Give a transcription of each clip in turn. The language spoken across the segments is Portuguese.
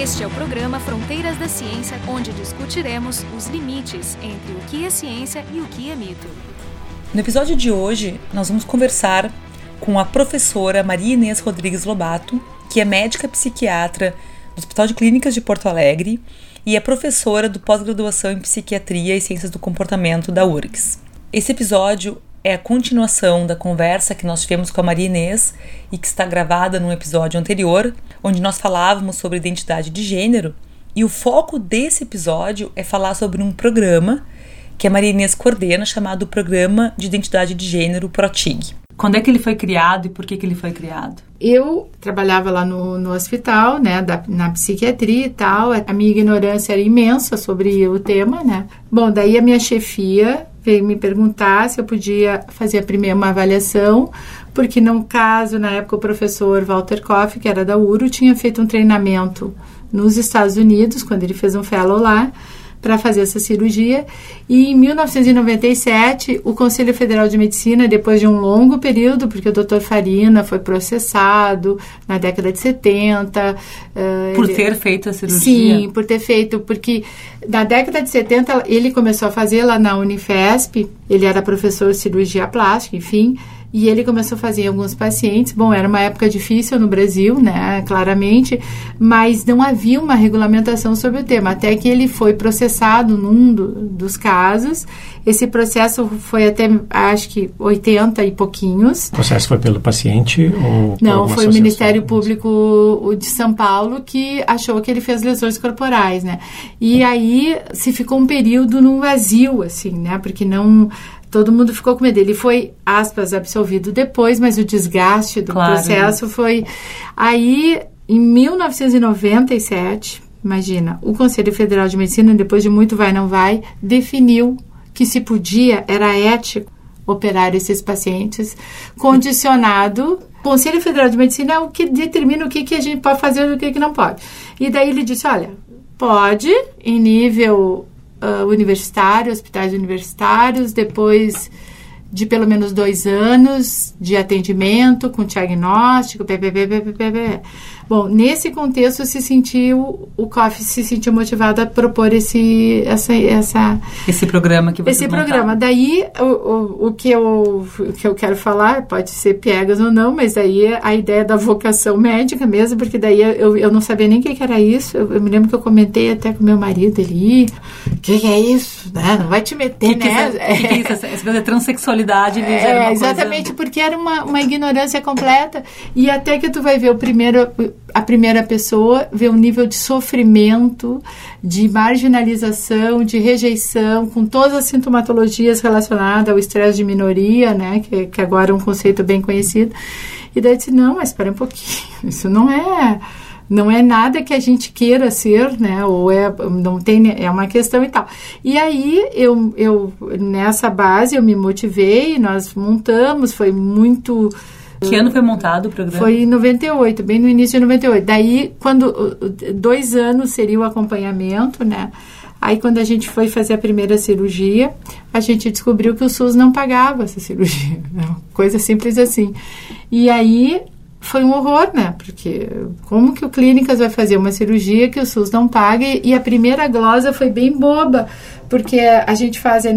Este é o programa Fronteiras da Ciência, onde discutiremos os limites entre o que é ciência e o que é mito. No episódio de hoje, nós vamos conversar com a professora Maria Inês Rodrigues Lobato, que é médica psiquiatra do Hospital de Clínicas de Porto Alegre e é professora do pós-graduação em Psiquiatria e Ciências do Comportamento da URGS. Esse episódio é a continuação da conversa que nós tivemos com a Maria Inês e que está gravada num episódio anterior, onde nós falávamos sobre identidade de gênero. E o foco desse episódio é falar sobre um programa que a Maria Inês coordena, chamado Programa de Identidade de Gênero ProTIG. Quando é que ele foi criado e por que, que ele foi criado? Eu trabalhava lá no, no hospital, né, da, na psiquiatria e tal. A minha ignorância era imensa sobre o tema, né. Bom, daí a minha chefia veio me perguntar se eu podia fazer a primeira uma avaliação, porque no caso, na época, o professor Walter Koff, que era da URO, tinha feito um treinamento nos Estados Unidos, quando ele fez um fellow lá, para fazer essa cirurgia. E em 1997, o Conselho Federal de Medicina, depois de um longo período, porque o Dr. Farina foi processado na década de 70. Uh, por ele, ter feito a cirurgia? Sim, por ter feito, porque na década de 70 ele começou a fazer lá na Unifesp, ele era professor de cirurgia plástica, enfim. E ele começou a fazer em alguns pacientes. Bom, era uma época difícil no Brasil, né, claramente, mas não havia uma regulamentação sobre o tema. Até que ele foi processado num do, dos casos. Esse processo foi até, acho que, 80 e pouquinhos. O processo foi pelo paciente ou Não, foi o Ministério Público de São Paulo que achou que ele fez lesões corporais, né? E aí se ficou um período num vazio, assim, né? Porque não todo mundo ficou com medo. Ele foi, aspas, absolvido depois, mas o desgaste do claro. processo foi. Aí, em 1997, imagina, o Conselho Federal de Medicina, depois de muito vai não vai, definiu que se podia, era ético operar esses pacientes, condicionado. O Conselho Federal de Medicina é o que determina o que, que a gente pode fazer e o que, que não pode. E daí ele disse: olha, pode, em nível uh, universitário, hospitais universitários, depois de pelo menos dois anos de atendimento com diagnóstico, ppp, Bom, nesse contexto se sentiu o COF se sentiu motivado a propor esse essa, essa esse programa que você esse montaram. programa. Daí o, o, o, que eu o que eu quero falar pode ser piegas ou não, mas aí a ideia da vocação médica mesmo, porque daí eu, eu não sabia nem o que, que era isso. Eu, eu, me lembro que eu comentei até com meu marido ali, que, que, é isso, né? Não vai te meter, que né? Que é, que é isso? Essa coisa transexualidade é, exatamente coisa... porque era uma, uma ignorância completa e até que tu vai ver o primeiro a primeira pessoa vê um nível de sofrimento, de marginalização, de rejeição, com todas as sintomatologias relacionadas ao estresse de minoria, né, que, que agora é um conceito bem conhecido. E daí disse, não, mas espera um pouquinho, isso não é não é nada que a gente queira ser, né? Ou é não tem é uma questão e tal. E aí eu, eu nessa base eu me motivei, nós montamos, foi muito que ano foi montado o programa? Foi em 98, bem no início de 98. Daí, quando dois anos seria o acompanhamento, né? Aí, quando a gente foi fazer a primeira cirurgia, a gente descobriu que o SUS não pagava essa cirurgia. Coisa simples assim. E aí, foi um horror, né? Porque como que o Clínicas vai fazer uma cirurgia que o SUS não paga? E a primeira glosa foi bem boba, porque a gente faz é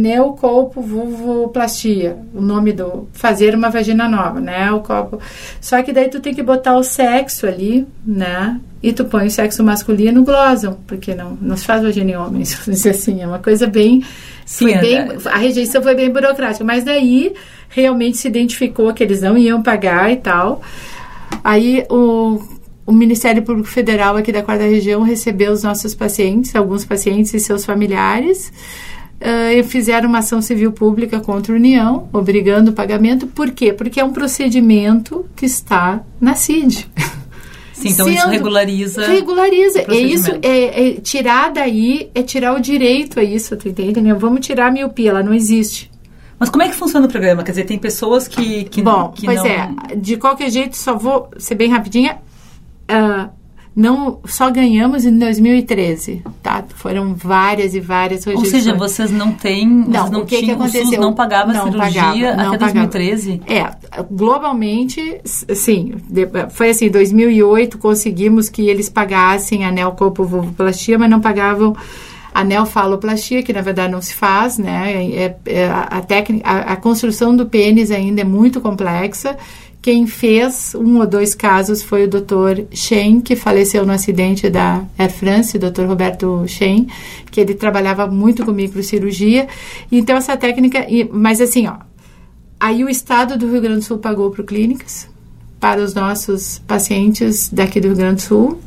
vulvoplastia, o nome do fazer uma vagina nova, né? O copo. Só que daí tu tem que botar o sexo ali, né? E tu põe o sexo masculino glosam, porque não não se faz vagina em homens, assim, é uma coisa bem Sim, bem, é. a rejeição foi bem burocrática, mas daí realmente se identificou que eles não iam pagar e tal. Aí o o Ministério Público Federal aqui da quarta região recebeu os nossos pacientes, alguns pacientes e seus familiares, uh, e fizeram uma ação civil pública contra a União, obrigando o pagamento. Por quê? Porque é um procedimento que está na CID. Sim, então Sendo, isso regulariza. Regulariza. É isso, é, é, tirar daí, é tirar o direito a isso, tu entende? Né? Vamos tirar a miopia, ela não existe. Mas como é que funciona o programa? Quer dizer, tem pessoas que, que Bom, que pois não... é. De qualquer jeito, só vou ser bem rapidinha. Uh, não só ganhamos em 2013, tá? Foram várias e várias rejeições. Ou seja, vocês não têm, não, não o que, tinham, que aconteceu? Não pagava não cirurgia pagava, não até 2013? É, globalmente, sim, foi assim, em 2008 conseguimos que eles pagassem a neocolpovulvoplastia, mas não pagavam a neofaloplastia, que na verdade não se faz, né? É, é, a, técnica, a, a construção do pênis ainda é muito complexa quem fez um ou dois casos foi o Dr. Shen, que faleceu no acidente da Air France, o Dr. Roberto Shen, que ele trabalhava muito com microcirurgia. Então, essa técnica. Mas, assim, ó. Aí o Estado do Rio Grande do Sul pagou para clínicas, para os nossos pacientes daqui do Rio Grande do Sul.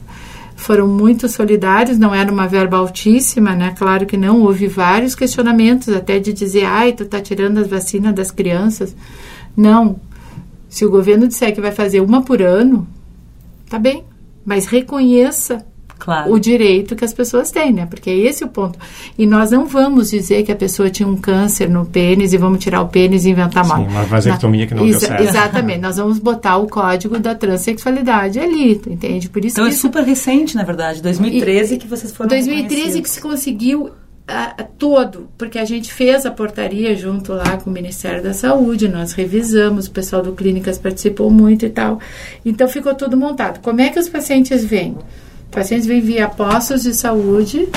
Foram muito solidários, não era uma verba altíssima, né? Claro que não, houve vários questionamentos, até de dizer, ai, tu tá tirando as vacinas das crianças. Não, se o governo disser que vai fazer uma por ano, tá bem, mas reconheça Claro. o direito que as pessoas têm, né? Porque é esse o ponto. E nós não vamos dizer que a pessoa tinha um câncer no pênis e vamos tirar o pênis e inventar mal. Sim, uma vasectomia que não Exa deu certo. Exatamente. nós vamos botar o código da transexualidade ali, entende? Por isso então é isso... super recente, na verdade. 2013 e, que vocês foram 2013 que se conseguiu a, a todo, porque a gente fez a portaria junto lá com o Ministério da Saúde, nós revisamos, o pessoal do Clínicas participou muito e tal. Então ficou tudo montado. Como é que os pacientes vêm? Pacientes vêm via postos de saúde,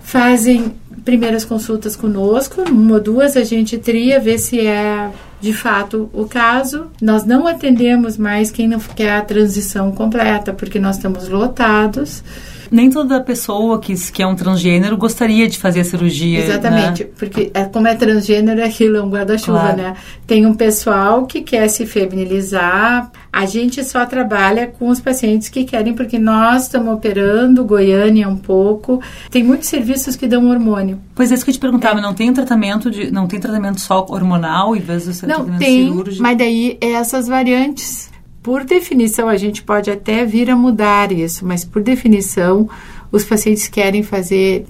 fazem primeiras consultas conosco, uma ou duas a gente tria, vê se é de fato o caso. Nós não atendemos mais quem não quer a transição completa, porque nós estamos lotados nem toda pessoa que, que é um transgênero gostaria de fazer a cirurgia. Exatamente, né? porque é, como é transgênero, é aquilo é um guarda-chuva, claro. né? Tem um pessoal que quer se feminilizar. A gente só trabalha com os pacientes que querem, porque nós estamos operando, Goiânia um pouco. Tem muitos serviços que dão hormônio. Pois é, isso que eu te perguntava, é. não tem um tratamento de, não tem tratamento só hormonal em vez do não, tem, cirúrgico? Mas daí é essas variantes por definição, a gente pode até vir a mudar isso, mas por definição, os pacientes querem fazer.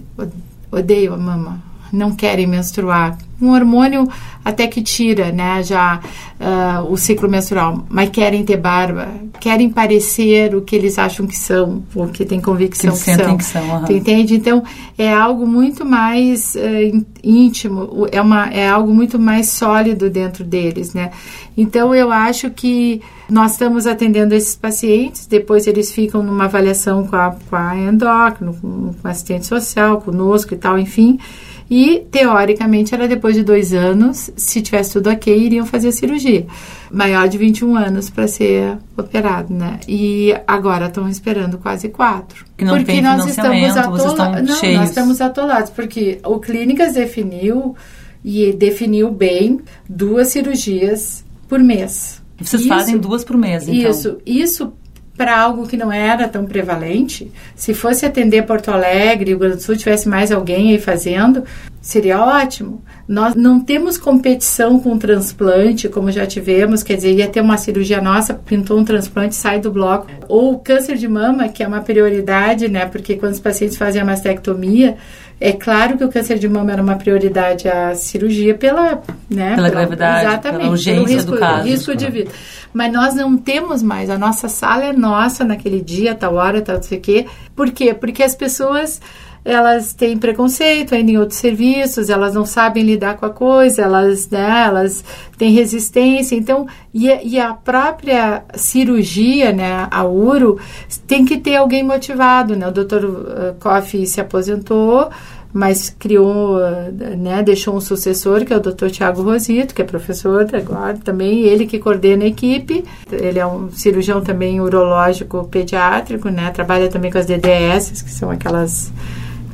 Odeio a mama, não querem menstruar. Um hormônio até que tira, né, já uh, o ciclo menstrual, mas querem ter barba, querem parecer o que eles acham que são, ou que têm convicção que, que são. Que são uhum. entende? Então, é algo muito mais uh, íntimo, é, uma, é algo muito mais sólido dentro deles, né? Então, eu acho que nós estamos atendendo esses pacientes, depois eles ficam numa avaliação com a, com a endócrino, com, com assistente social, conosco e tal, enfim. E, teoricamente, era depois de dois anos, se tivesse tudo ok, iriam fazer a cirurgia. Maior de 21 anos para ser operado, né? E agora estão esperando quase quatro. Que não porque nós estamos atolados. Não, cheios. nós estamos atolados, porque o Clínicas definiu e definiu bem duas cirurgias por mês. Vocês isso, fazem duas por mês, então? Isso, isso para algo que não era tão prevalente. Se fosse atender Porto Alegre, o Grande do Sul tivesse mais alguém aí fazendo, seria ótimo. Nós não temos competição com transplante, como já tivemos, quer dizer, ia ter uma cirurgia nossa, pintou um transplante, sai do bloco. Ou câncer de mama, que é uma prioridade, né? Porque quando os pacientes fazem a mastectomia, é claro que o câncer de mama era uma prioridade à cirurgia pela, né, pela, pela gravidade, exatamente, pela urgência risco, do caso. risco de vida. Mas nós não temos mais. A nossa sala é nossa naquele dia, tal hora, tal não sei o quê. Por quê? Porque as pessoas elas têm preconceito ainda em outros serviços, elas não sabem lidar com a coisa, elas, né, elas têm resistência. Então, e, e a própria cirurgia, né, a uro, tem que ter alguém motivado, né? O doutor uh, Koff se aposentou, mas criou, né, deixou um sucessor, que é o Dr. Tiago Rosito, que é professor agora também, ele que coordena a equipe. Ele é um cirurgião também urológico pediátrico, né, trabalha também com as DDS, que são aquelas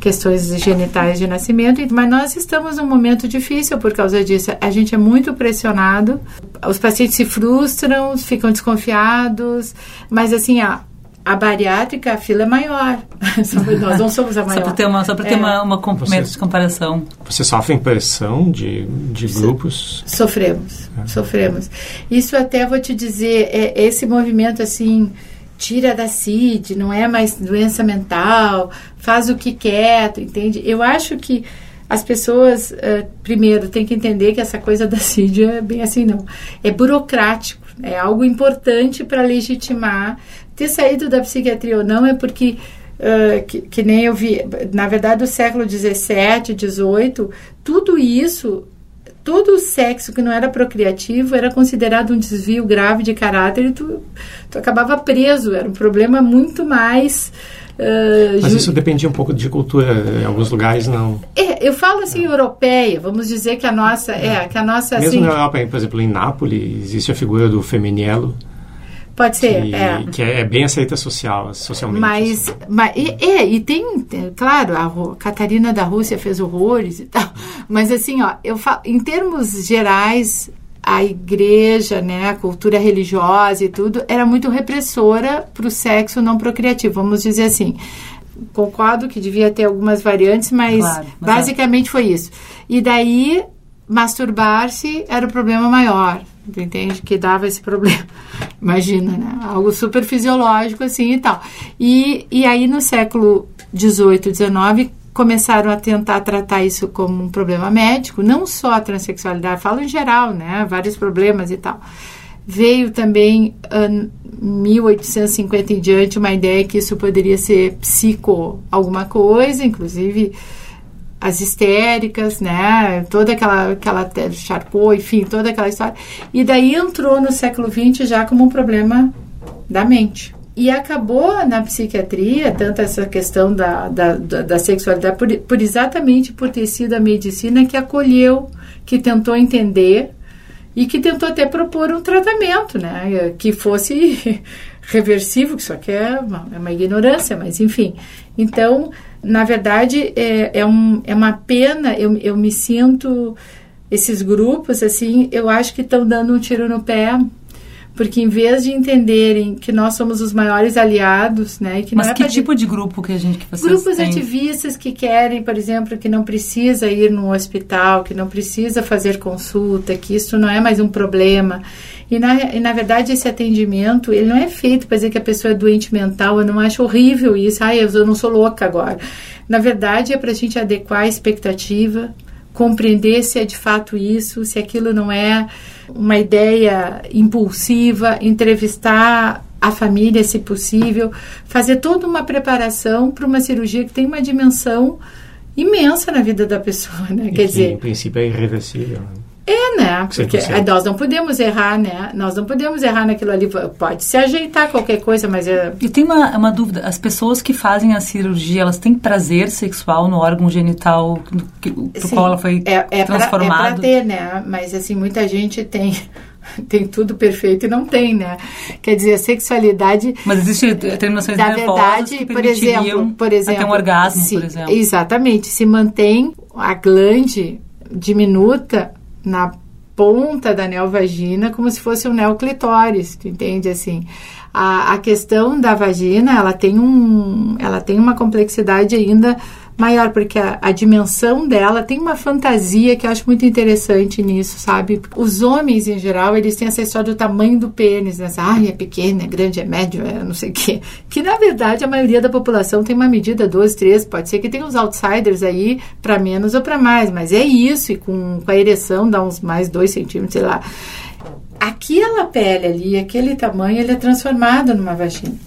questões genitais de nascimento, mas nós estamos num momento difícil por causa disso. A gente é muito pressionado, os pacientes se frustram, ficam desconfiados, mas assim, a, a bariátrica, a fila é maior. Nós não somos a maior. Só para ter uma, só para é. ter uma, uma Você, de comparação. Você sofre pressão de, de grupos? Sofremos, é. sofremos. Isso até vou te dizer, é, esse movimento assim tira da CID, não é mais doença mental, faz o que quer, entende? Eu acho que as pessoas, uh, primeiro, têm que entender que essa coisa da CID é bem assim, não. É burocrático. É algo importante para legitimar. Ter saído da psiquiatria ou não é porque Uh, que, que, nem eu vi, na verdade, do século 17, 18, tudo isso, todo o sexo que não era procriativo era considerado um desvio grave de caráter e tu, tu acabava preso. Era um problema muito mais. Uh, Mas isso dependia um pouco de cultura, em alguns lugares não. É, eu falo assim, é. europeia, vamos dizer que a nossa. É, é que a nossa. Mesmo assim, na Europa, por exemplo, em Nápoles, existe a figura do feminielo Pode ser, que, é. Que é bem aceita social, socialmente. Mas, assim. mas e, é, e tem, claro, a Catarina da Rússia fez horrores e tal, mas assim, ó, eu falo, em termos gerais, a igreja, né, a cultura religiosa e tudo, era muito repressora para o sexo não procriativo, vamos dizer assim. Concordo que devia ter algumas variantes, mas, claro, mas é. basicamente é. foi isso. E daí, masturbar-se era o problema maior entende? Que dava esse problema. Imagina, né? Algo super fisiológico assim e tal. E, e aí no século 18, 19 começaram a tentar tratar isso como um problema médico, não só a transexualidade, falo em geral, né? Vários problemas e tal. Veio também, em 1850 em diante, uma ideia que isso poderia ser psico alguma coisa, inclusive as histéricas, né? Toda aquela, aquela Charcot, enfim, toda aquela história. E daí entrou no século XX já como um problema da mente. E acabou na psiquiatria, tanto essa questão da, da, da, da sexualidade, por, por exatamente por ter sido a medicina que acolheu, que tentou entender e que tentou até propor um tratamento, né? Que fosse reversível, que isso aqui é uma, é uma ignorância, mas enfim. Então, na verdade, é, é, um, é uma pena, eu, eu me sinto, esses grupos, assim, eu acho que estão dando um tiro no pé, porque em vez de entenderem que nós somos os maiores aliados, né, que Mas é que tipo de grupo que a gente que vocês Grupos têm? ativistas que querem, por exemplo, que não precisa ir no hospital, que não precisa fazer consulta, que isso não é mais um problema. E na, e na verdade esse atendimento, ele não é feito para dizer que a pessoa é doente mental, eu não acho horrível isso, ai, eu não sou louca agora. Na verdade é para a gente adequar a expectativa, compreender se é de fato isso, se aquilo não é uma ideia impulsiva, entrevistar a família, se possível, fazer toda uma preparação para uma cirurgia que tem uma dimensão imensa na vida da pessoa, né? E Quer que, dizer, em princípio é irreversível. Né? É, né? Porque nós não podemos errar, né? Nós não podemos errar naquilo ali. Pode se ajeitar qualquer coisa, mas é... E tem uma, uma dúvida. As pessoas que fazem a cirurgia, elas têm prazer sexual no órgão genital do, do qual ela foi é, é transformada? Pra, é pra ter, né? Mas, assim, muita gente tem... tem tudo perfeito e não tem, né? Quer dizer, a sexualidade. Mas existe terminações da verdade, por exemplo, por exemplo, até um orgasmo, se, por exemplo. Exatamente, se mantém a glande diminuta na ponta da neovagina como se fosse um neoclitóris, tu entende assim? A, a questão da vagina, ela tem um, ela tem uma complexidade ainda maior, porque a, a, dimensão dela tem uma fantasia que eu acho muito interessante nisso, sabe? Os homens, em geral, eles têm essa história do tamanho do pênis, né? Ai, é pequeno, é grande, é médio, é não sei o quê. Que, na verdade, a maioria da população tem uma medida 12, 13, pode ser que tenha uns outsiders aí para menos ou para mais, mas é isso, e com, com a ereção dá uns mais 2 centímetros, sei lá. Aquela pele ali, aquele tamanho, ele é transformado numa vagina.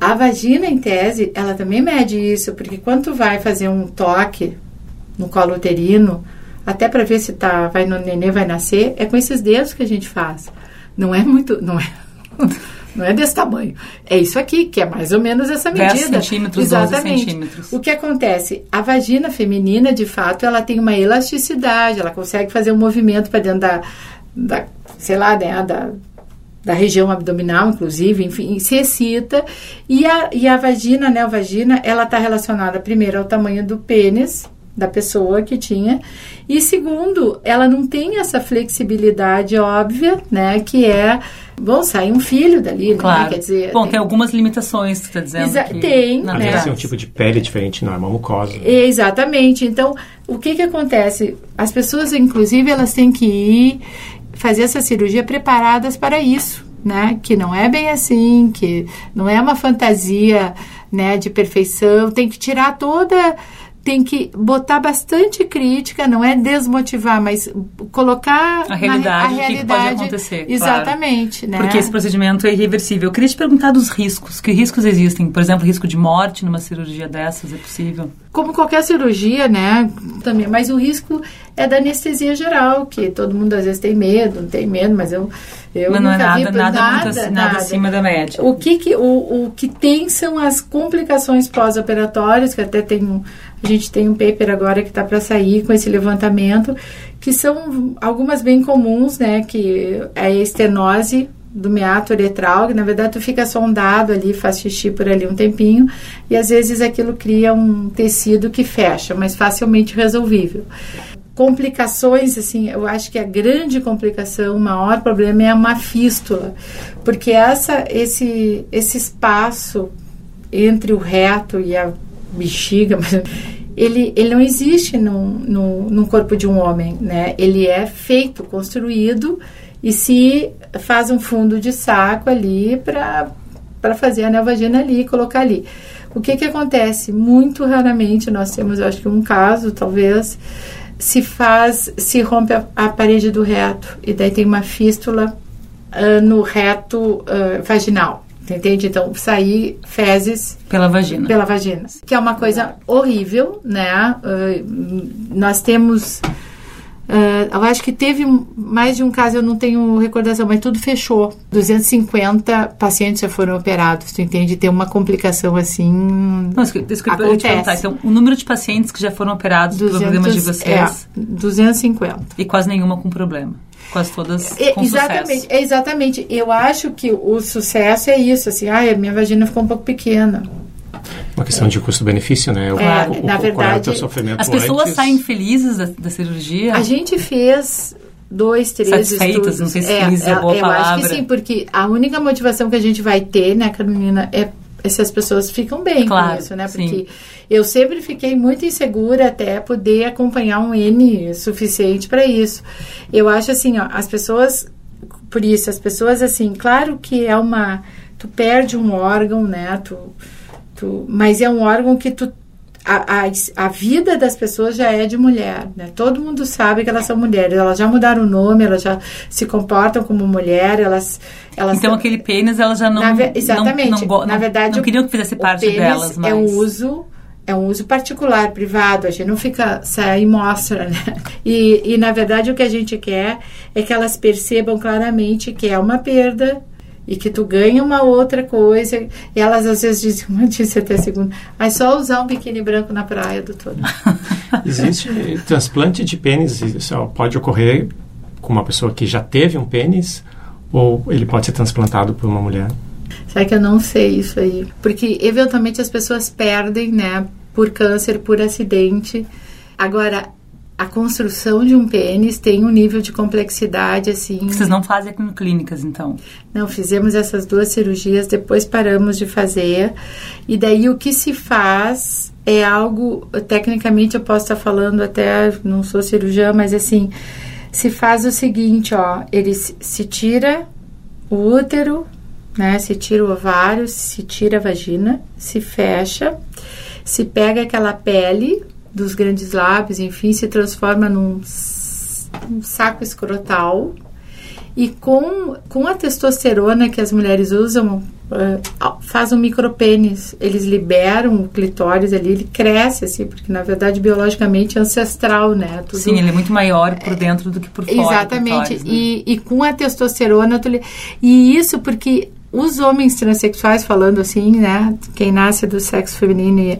A vagina, em tese, ela também mede isso, porque quando tu vai fazer um toque no colo uterino, até para ver se tá, vai no nenê vai nascer, é com esses dedos que a gente faz. Não é muito, não é, não é desse tamanho. É isso aqui, que é mais ou menos essa medida. 10 centímetros, Exatamente. 12 centímetros. O que acontece? A vagina feminina, de fato, ela tem uma elasticidade, ela consegue fazer um movimento para dentro da, da, sei lá, né, da da região abdominal, inclusive, enfim, se excita. E a, e a vagina, a neovagina, ela está relacionada primeiro ao tamanho do pênis da pessoa que tinha e segundo, ela não tem essa flexibilidade óbvia, né, que é bom sair um filho dali, claro. né? Quer dizer, bom, tem, tem algumas limitações, tu está dizendo? Exa que... Tem, Às né? vezes é um tipo de pele diferente, não é uma mucosa. Né? Exatamente. Então, o que que acontece? As pessoas, inclusive, elas têm que ir fazer essa cirurgia preparadas para isso, né? Que não é bem assim, que não é uma fantasia, né, de perfeição. Tem que tirar toda tem que botar bastante crítica, não é desmotivar, mas colocar a realidade, na, a o que pode acontecer. Exatamente, claro. né? Porque esse procedimento é irreversível. Eu queria te perguntar dos riscos. Que riscos existem? Por exemplo, risco de morte numa cirurgia dessas é possível? Como qualquer cirurgia, né? Também, mas o risco é da anestesia geral, que todo mundo às vezes tem medo, não tem medo, mas eu eu mas não é nada, vi, nada, nada, muito, nada, nada acima da média. O que, que, o, o que tem são as complicações pós-operatórias, que até tem um, a gente tem um paper agora que está para sair com esse levantamento, que são algumas bem comuns, né? Que é a estenose do meato uretral, que na verdade tu fica sondado ali, faz xixi por ali um tempinho, e às vezes aquilo cria um tecido que fecha, mas facilmente resolvível complicações, assim, eu acho que a grande complicação, o maior problema é uma fístula, porque essa, esse, esse espaço entre o reto e a bexiga, ele, ele não existe no, no, no corpo de um homem, né? Ele é feito, construído e se faz um fundo de saco ali para fazer a neovagina ali, colocar ali. O que que acontece? Muito raramente nós temos, acho que um caso, talvez, se faz, se rompe a, a parede do reto e daí tem uma fístula uh, no reto uh, vaginal. Entende? Então, sair fezes pela vagina. Pela vagina. Que é uma coisa horrível, né? Uh, nós temos Uh, eu acho que teve mais de um caso, eu não tenho recordação, mas tudo fechou. 250 pacientes já foram operados, tu entende? Tem uma complicação assim. Não, isso que eu te perguntar. Então, o número de pacientes que já foram operados 200, pelo programa de vocês? É, 250. E quase nenhuma com problema. Quase todas é, com exatamente, sucesso. É, exatamente. Eu acho que o sucesso é isso, assim, ah, minha vagina ficou um pouco pequena. Uma questão de custo-benefício, né? O, é, o, na o, verdade, sofrimento as pessoas antes. saem felizes da, da, cirurgia? A gente fez dois, três Satisfeitas, estudos. não sei se é, feliz é, a boa eu palavra. acho que sim, porque a única motivação que a gente vai ter, né, Carolina, é se as pessoas ficam bem claro, com isso, né? Porque sim. eu sempre fiquei muito insegura até poder acompanhar um N suficiente para isso. Eu acho assim, ó, as pessoas, por isso, as pessoas assim, claro que é uma, tu perde um órgão, né? Tu, tu, mas é um órgão que tu a, a, a, vida das pessoas já é de mulher, né? Todo mundo sabe que elas são mulheres, elas já mudaram o nome, elas já se comportam como mulher, elas... elas então, aquele pênis, elas já não... Na, exatamente. Não, não, na verdade, não queriam que fizesse parte delas, mas... é um uso... É um uso particular, privado, a gente não fica, sai e mostra, né? E, e, na verdade, o que a gente quer é que elas percebam claramente que é uma perda, e que tu ganha uma outra coisa. E elas às vezes dizem, uma disse até segunda, mas só usar um biquíni branco na praia, doutora. Existe transplante de pênis, isso pode ocorrer com uma pessoa que já teve um pênis ou ele pode ser transplantado por uma mulher? Sabe que eu não sei isso aí. Porque eventualmente as pessoas perdem, né? Por câncer, por acidente. Agora, a construção de um pênis tem um nível de complexidade assim. Vocês não fazem em clínicas, então? Não, fizemos essas duas cirurgias, depois paramos de fazer. E daí o que se faz é algo, tecnicamente eu posso estar falando até, não sou cirurgiã, mas assim, se faz o seguinte, ó, ele se tira o útero, né? Se tira o ovário, se tira a vagina, se fecha, se pega aquela pele dos grandes lábios, enfim, se transforma num um saco escrotal. E com, com a testosterona que as mulheres usam, uh, faz um micropênis. Eles liberam o clitóris ali, ele cresce assim, porque na verdade biologicamente é ancestral, né? Tudo, Sim, ele é muito maior por dentro do que por fora. Exatamente. Clitóris, né? e, e com a testosterona, tu, e isso porque os homens transexuais, falando assim, né? Quem nasce do sexo feminino,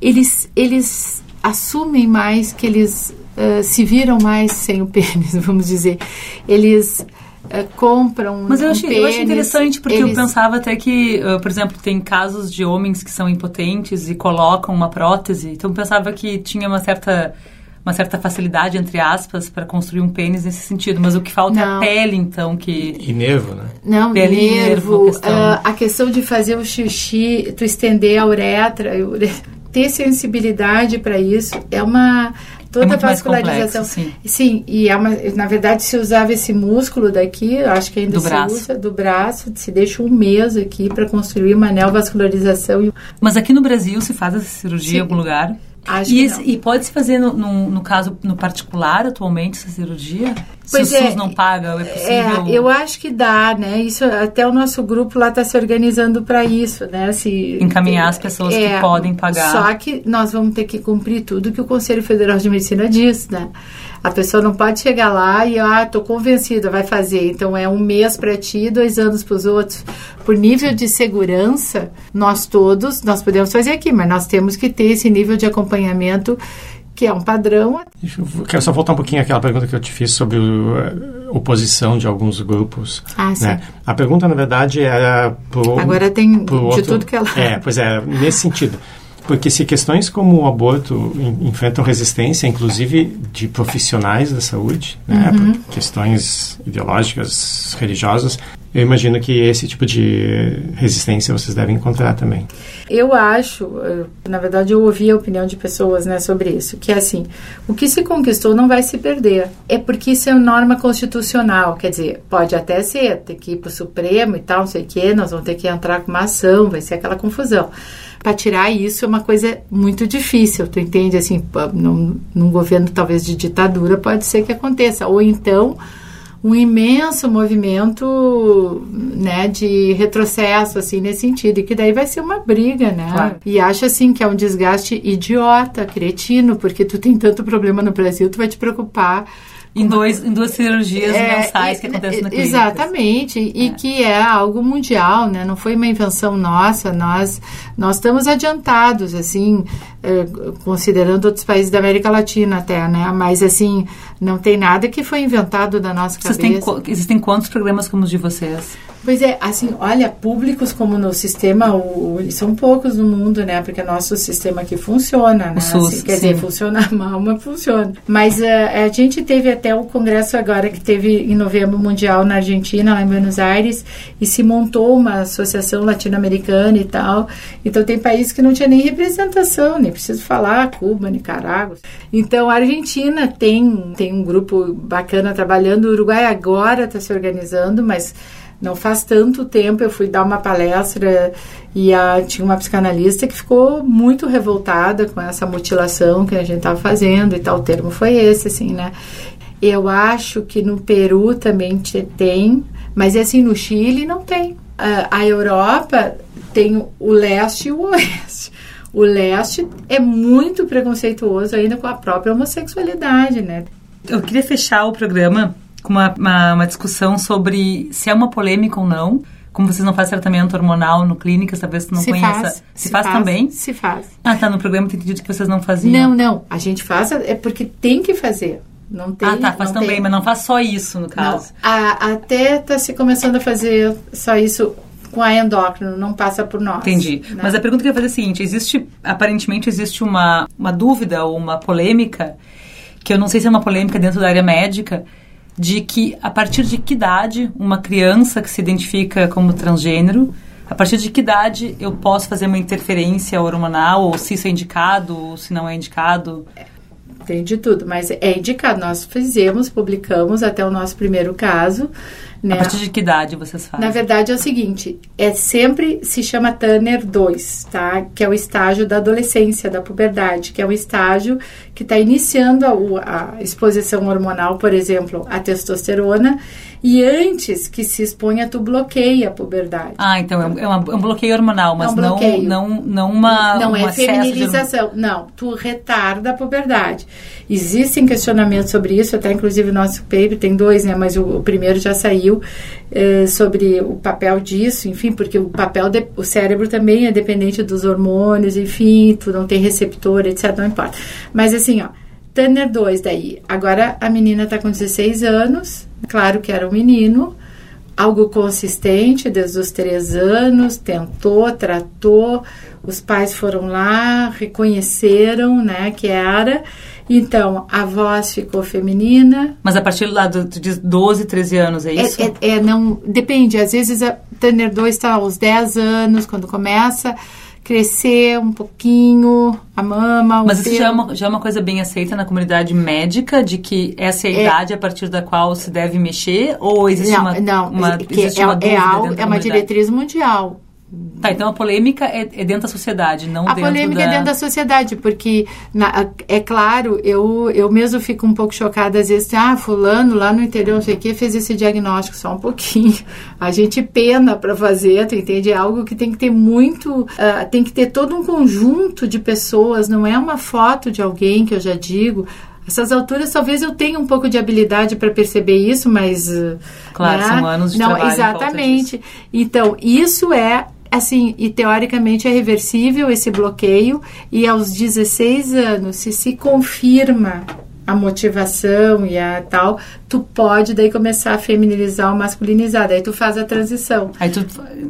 eles, eles assumem mais que eles uh, se viram mais sem o pênis, vamos dizer. Eles uh, compram Mas eu, um achei, pênis, eu acho interessante porque eles... eu pensava até que, uh, por exemplo, tem casos de homens que são impotentes e colocam uma prótese. Então eu pensava que tinha uma certa uma certa facilidade, entre aspas, para construir um pênis nesse sentido. Mas o que falta Não. é a pele, então, que... E nervo, né? Não, Pele e nervo, nervo. a questão. ah, a questão de fazer o xixi, tu estender a uretra, ter sensibilidade para isso, é uma toda É mais vascularização. complexo, sim. Sim, e é uma, na verdade se usava esse músculo daqui, acho que ainda Do se braço. usa do braço, se deixa um mês aqui para construir uma neovascularização. e- Mas aqui no Brasil se faz essa cirurgia Sim. em algum lugar? Acho E, esse- e pode se fazer, no, no, no caso, no particular, atualmente, essa cirurgia? Pois se o é, SUS não paga, é possível... É, eu acho que dá, né? Isso até o nosso grupo lá está se organizando para isso, né? Se Encaminhar as pessoas que podem pagar. Só que nós vamos ter que cumprir tudo que o Conselho Federal de Medicina diz, né? A pessoa não pode chegar lá e ah, tô convencida, vai fazer. Então é um mês para ti, dois anos para os outros. Por nível de segurança, nós todos nós podemos fazer aqui, mas nós temos que ter esse nível de acompanhamento que é um padrão Deixa eu, quero só voltar um pouquinho àquela pergunta que eu te fiz sobre o, a oposição de alguns grupos. Ah, sim. né? A pergunta, na verdade, era pro, Agora tem pro de outro- tudo que ela É, pois é, nesse sentido. Porque se questões como o aborto en- enfrentam resistência, inclusive de profissionais da saúde, né, Uhum. questões ideológicas, religiosas, eu imagino que esse tipo de resistência vocês devem encontrar também. Eu acho, na verdade, eu ouvi a opinião de pessoas né, sobre isso, que é assim, o que se conquistou não vai se perder. É porque isso é norma constitucional, quer dizer, pode até ser, ter que ir para o Supremo e tal, não sei o quê, nós vamos ter que entrar com uma ação, vai ser aquela confusão. Para tirar isso é uma coisa muito difícil, tu entende? Assim, num, num governo talvez de ditadura pode ser que aconteça. Ou então um imenso movimento né, de retrocesso assim nesse sentido e que daí vai ser uma briga né Claro. e acho assim que é um desgaste idiota cretino porque tu tem tanto problema no Brasil tu vai te preocupar Em, dois, em duas cirurgias É, mensais que acontecem na clínica. Exatamente, e É. que é algo mundial, né? Não foi uma invenção nossa, nós, nós estamos adiantados, assim, eh, considerando outros países da América Latina até, né? Mas, assim, não tem nada que foi inventado da nossa Vocês cabeça. têm, existem quantos programas como os de vocês? Pois é, assim, olha, públicos como no sistema, o, o- são poucos no mundo, né? Porque nosso sistema aqui funciona, né? SUS, Assim, quer sim. dizer, funciona mal, mas funciona. Mas eh, a gente teve até o congresso agora que teve em novembro mundial na Argentina, lá em Buenos Aires, e se montou uma associação latino-americana e tal. Então tem países que não tinha nem representação, nem preciso falar, Cuba, Nicarágua. Então a Argentina tem, tem um grupo bacana trabalhando, o Uruguai agora está se organizando, mas não faz tanto tempo eu fui dar uma palestra e a, tinha uma psicanalista que ficou muito revoltada com essa mutilação que a gente estava fazendo e tal. O termo foi esse, assim, né? Eu acho que no Peru também te- tem, mas assim, no Chile não tem. A, a Europa tem o leste e o oeste. O leste é muito preconceituoso ainda com a própria homossexualidade, né? Eu queria fechar o programa com uma, uma, uma discussão sobre se é uma polêmica ou não. Como vocês não fazem tratamento hormonal no clínicas, talvez tu não se conheça. faz, se, faz, também? Se faz. Ah, tá. No programa eu entendi que vocês não faziam. Não, não. A gente faz é porque tem que fazer. Não tem. ah, tá. Faz não também, tem. mas não faz só isso, no Não. caso. A- até está se começando a fazer só isso com a endócrino, não passa por nós. Entendi. né? Mas a pergunta que eu ia fazer é a seguinte: existe, aparentemente, existe uma, uma dúvida ou uma polêmica, que eu não sei se é uma polêmica dentro da área médica, de que a partir de que idade uma criança que se identifica como transgênero, a partir de que idade eu posso fazer uma interferência hormonal, ou se isso é indicado, ou se não é indicado? Tem de tudo, mas é indicado. Nós fizemos, publicamos até o nosso primeiro caso. Né? A partir de que idade vocês fazem? Na verdade é o seguinte, é sempre se chama Tanner 2, tá? Que é o estágio da adolescência, da puberdade, que é o estágio que está iniciando a, a exposição hormonal, por exemplo, a testosterona, e antes que se exponha, tu bloqueia a puberdade. Ah, então é um, é é um bloqueio hormonal, mas É um não, bloqueio. não, não uma. não um é excesso de feminilização, não, tu retarda a puberdade. Existem questionamentos sobre isso, até inclusive o nosso paper tem dois, né, mas o, o primeiro já saiu eh, sobre o papel disso, enfim, porque o papel, de, o cérebro também é dependente dos hormônios, enfim, tu não tem receptor, etc, não importa. Mas assim, ó, Tanner 2 daí, agora a menina tá com 16 anos, claro que era um menino, algo consistente desde os três anos, tentou, tratou, os pais foram lá, reconheceram, né, que era, então a voz ficou feminina, Mas a partir lá do, diz 12, 13 anos, é isso? é, é- é, não, depende, às vezes a Tanner 2 está aos 10 anos, quando começa crescer um pouquinho, a mama, o Mas isso já é, uma, já é uma coisa bem aceita na comunidade médica, de que essa é a É. idade a partir da qual se deve mexer? Ou existe não, uma, não, uma, que existe é, uma é é uma diretriz mundial. Tá, então a polêmica é, é dentro da sociedade, não a dentro polêmica da... é dentro da sociedade, porque na, é claro, eu, eu mesmo fico um pouco chocada às vezes, ah, fulano lá no interior, não sei o que, fez esse diagnóstico só um pouquinho. A gente pena para fazer, tu entende? É algo que tem que ter muito, uh, tem que ter todo um conjunto de pessoas, não é uma foto de alguém que eu já digo. Essas alturas, talvez eu tenha um pouco de habilidade para perceber isso, mas. Claro, né? são anos de Não, trabalho. exatamente. Então, isso é assim, e teoricamente é reversível esse bloqueio, e aos 16 anos, se se confirma a motivação e a tal, tu pode daí começar a feminilizar ou masculinizar, daí tu faz a transição. Aí tu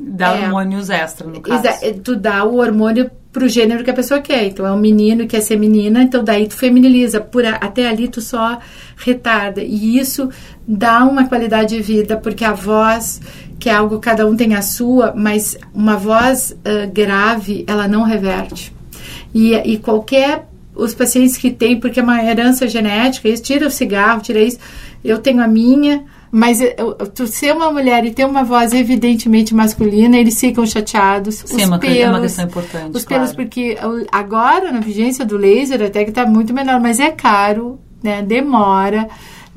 dá É. hormônios extra, no caso. Exa- Tu dá o hormônio pro gênero que a pessoa quer. Então é um menino que quer ser menina, então daí tu feminiliza. Por a- até ali tu só retarda. E isso dá uma qualidade de vida, porque a voz, que é algo cada um tem a sua, mas uma voz ah, grave, ela não reverte. E, e qualquer os pacientes que têm, porque é uma herança genética, eles tiram o cigarro, tira isso. Eu tenho a minha, mas eu- eu- tu ser uma mulher e ter uma voz evidentemente masculina, eles ficam chateados. Sim, os é uma, que- é pelos, uma questão importante. os pelos, claro. porque o- agora, na vigência do laser, até que está muito menor, mas é caro, né? Demora,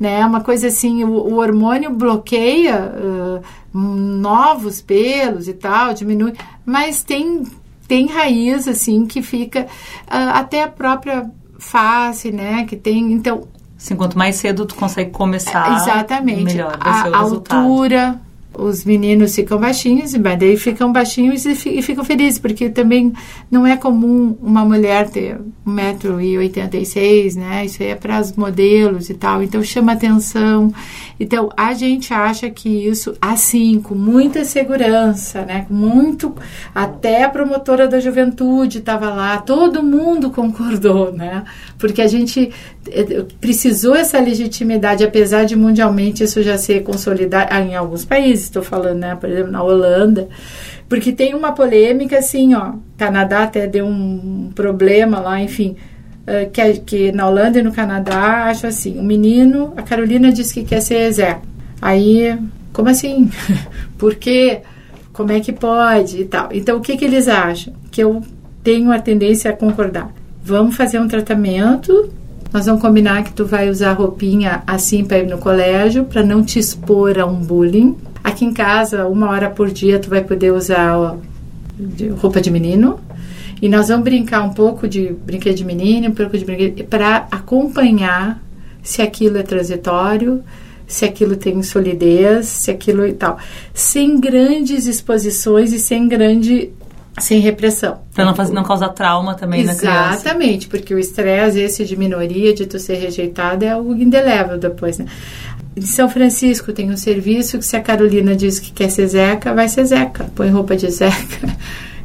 né? Uma coisa assim, o, o hormônio bloqueia ah, novos pelos e tal, diminui, mas tem, tem raiz, assim, que fica ah, até a própria face, né? Que tem, então, Assim, quanto mais cedo tu consegue começar, Exatamente. melhor vai ser o a resultado. altura, os meninos ficam baixinhos, mas daí ficam baixinhos e, fi- e ficam felizes, porque também não é comum uma mulher ter 1,86m, né? Isso aí é para os modelos e tal, então chama atenção. Então, a gente acha que isso, assim, com muita segurança, né? Muito. Até a promotora da juventude estava lá, todo mundo concordou, né? Porque a gente eh, precisou essa legitimidade, apesar de mundialmente isso já ser consolidado ah, em alguns países, estou falando, né? Por exemplo, na Holanda. Porque tem uma polêmica assim, ó. Canadá até deu um problema lá, enfim. eh, que, que na Holanda e no Canadá, acho assim, o menino, a Carolina disse que quer ser Zé. Aí, como assim? Por quê? Como é que pode e tal? Então, o que, que eles acham? Que eu tenho a tendência a concordar. Vamos fazer um tratamento. Nós vamos combinar que tu vai usar roupinha assim para ir no colégio, para não te expor a um bullying. Aqui em casa, uma hora por dia, tu vai poder usar ó, de- roupa de menino. E nós vamos brincar um pouco de brinquedo de menino, um pouco de brinquedo, para acompanhar se aquilo é transitório, se aquilo tem solidez, se aquilo e tal. Sem grandes exposições e sem grande. Sem repressão. Pra não, fazer, não causar trauma também na criança. Exatamente, porque o estresse esse de minoria, de tu ser rejeitado, é algo indelével depois, né? Em São Francisco tem um serviço que se a Carolina diz que quer ser Zeca, vai ser Zeca. Põe roupa de Zeca.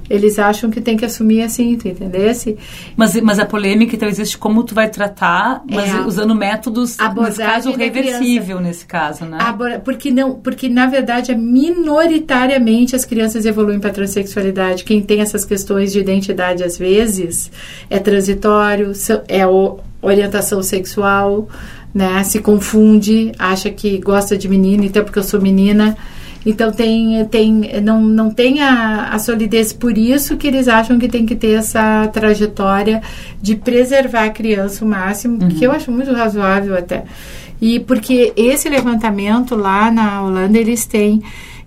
Eles acham que tem que assumir assim, tu entendesse? Mas, mas a polêmica, então, existe como tu vai tratar, mas É. usando métodos, nesse Abordagem caso, da reversível, nesse caso, né? Agora, porque não, porque na verdade é minoritariamente as crianças evoluem para transexualidade. Quem tem essas questões de identidade às vezes é transitório, é orientação sexual, né? Se confunde, acha que gosta de menino, então porque eu sou menina. Então tem, tem não, não tem a, a solidez por isso que eles acham que tem que ter essa trajetória de preservar a criança o máximo, que eu acho muito razoável até. E porque esse levantamento lá na Holanda eles têm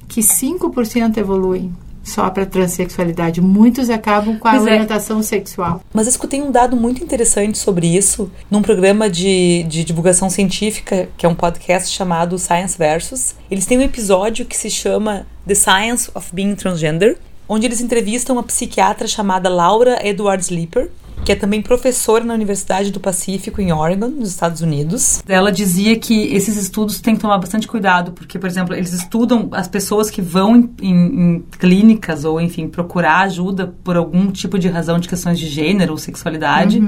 que 5% evoluem só para transexualidade. Muitos acabam com a Pois é. orientação sexual. Mas eu escutei um dado muito interessante sobre isso num programa de, de divulgação científica, que é um podcast chamado Science Versus. Eles têm um episódio que se chama The Science of Being Transgender, onde eles entrevistam uma psiquiatra chamada Laura Edwards Leeper, que é também professora na Universidade do Pacífico, em Oregon, nos Estados Unidos. Ela dizia que esses estudos têm que tomar bastante cuidado, porque, por exemplo, eles estudam as pessoas que vão em, em- em clínicas ou, enfim, procurar ajuda por algum tipo de razão de questões de gênero ou sexualidade.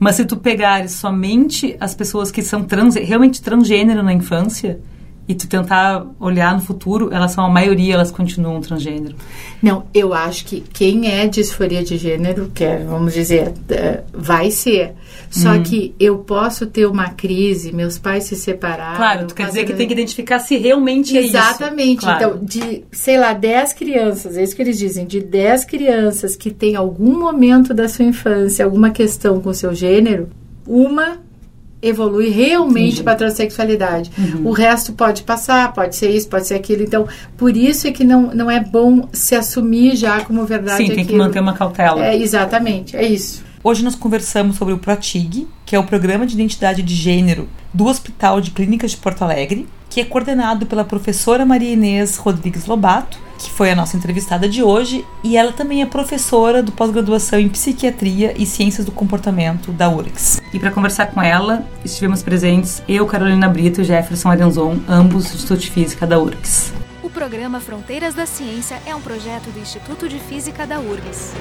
Mas se tu pegares somente as pessoas que são trans, realmente transgênero na infância, e tu tentar olhar no futuro, elas são a maioria, elas continuam transgênero. Não, eu acho que quem é disforia de gênero, que é, vamos dizer, é, vai ser. Só hum. que eu posso ter uma crise, meus pais se separaram. Claro, tu quer dizer que tem que identificar se realmente é Exatamente. Claro. Então, de, sei lá, 10 crianças, é isso que eles dizem, de 10 crianças que tem algum momento da sua infância, alguma questão com seu gênero, uma evolui realmente para a transexualidade. Uhum. O resto pode passar, pode ser isso, pode ser aquilo. Então, por isso é que não, não é bom se assumir já como verdade Sim, tem aquilo. que manter uma cautela. É, exatamente, é isso. Hoje nós conversamos sobre o PROTIG, que é o Programa de Identidade de Gênero do Hospital de Clínicas de Porto Alegre, que é coordenado pela professora Maria Inês Rodrigues Lobato, que foi a nossa entrevistada de hoje, e ela também é professora do pós-graduação em Psiquiatria e Ciências do Comportamento da URGS. E para conversar com ela, estivemos presentes eu, Carolina Brito e Jefferson Arenzon, ambos do Instituto de Física da URGS. O programa Fronteiras da Ciência é um projeto do Instituto de Física da URGS.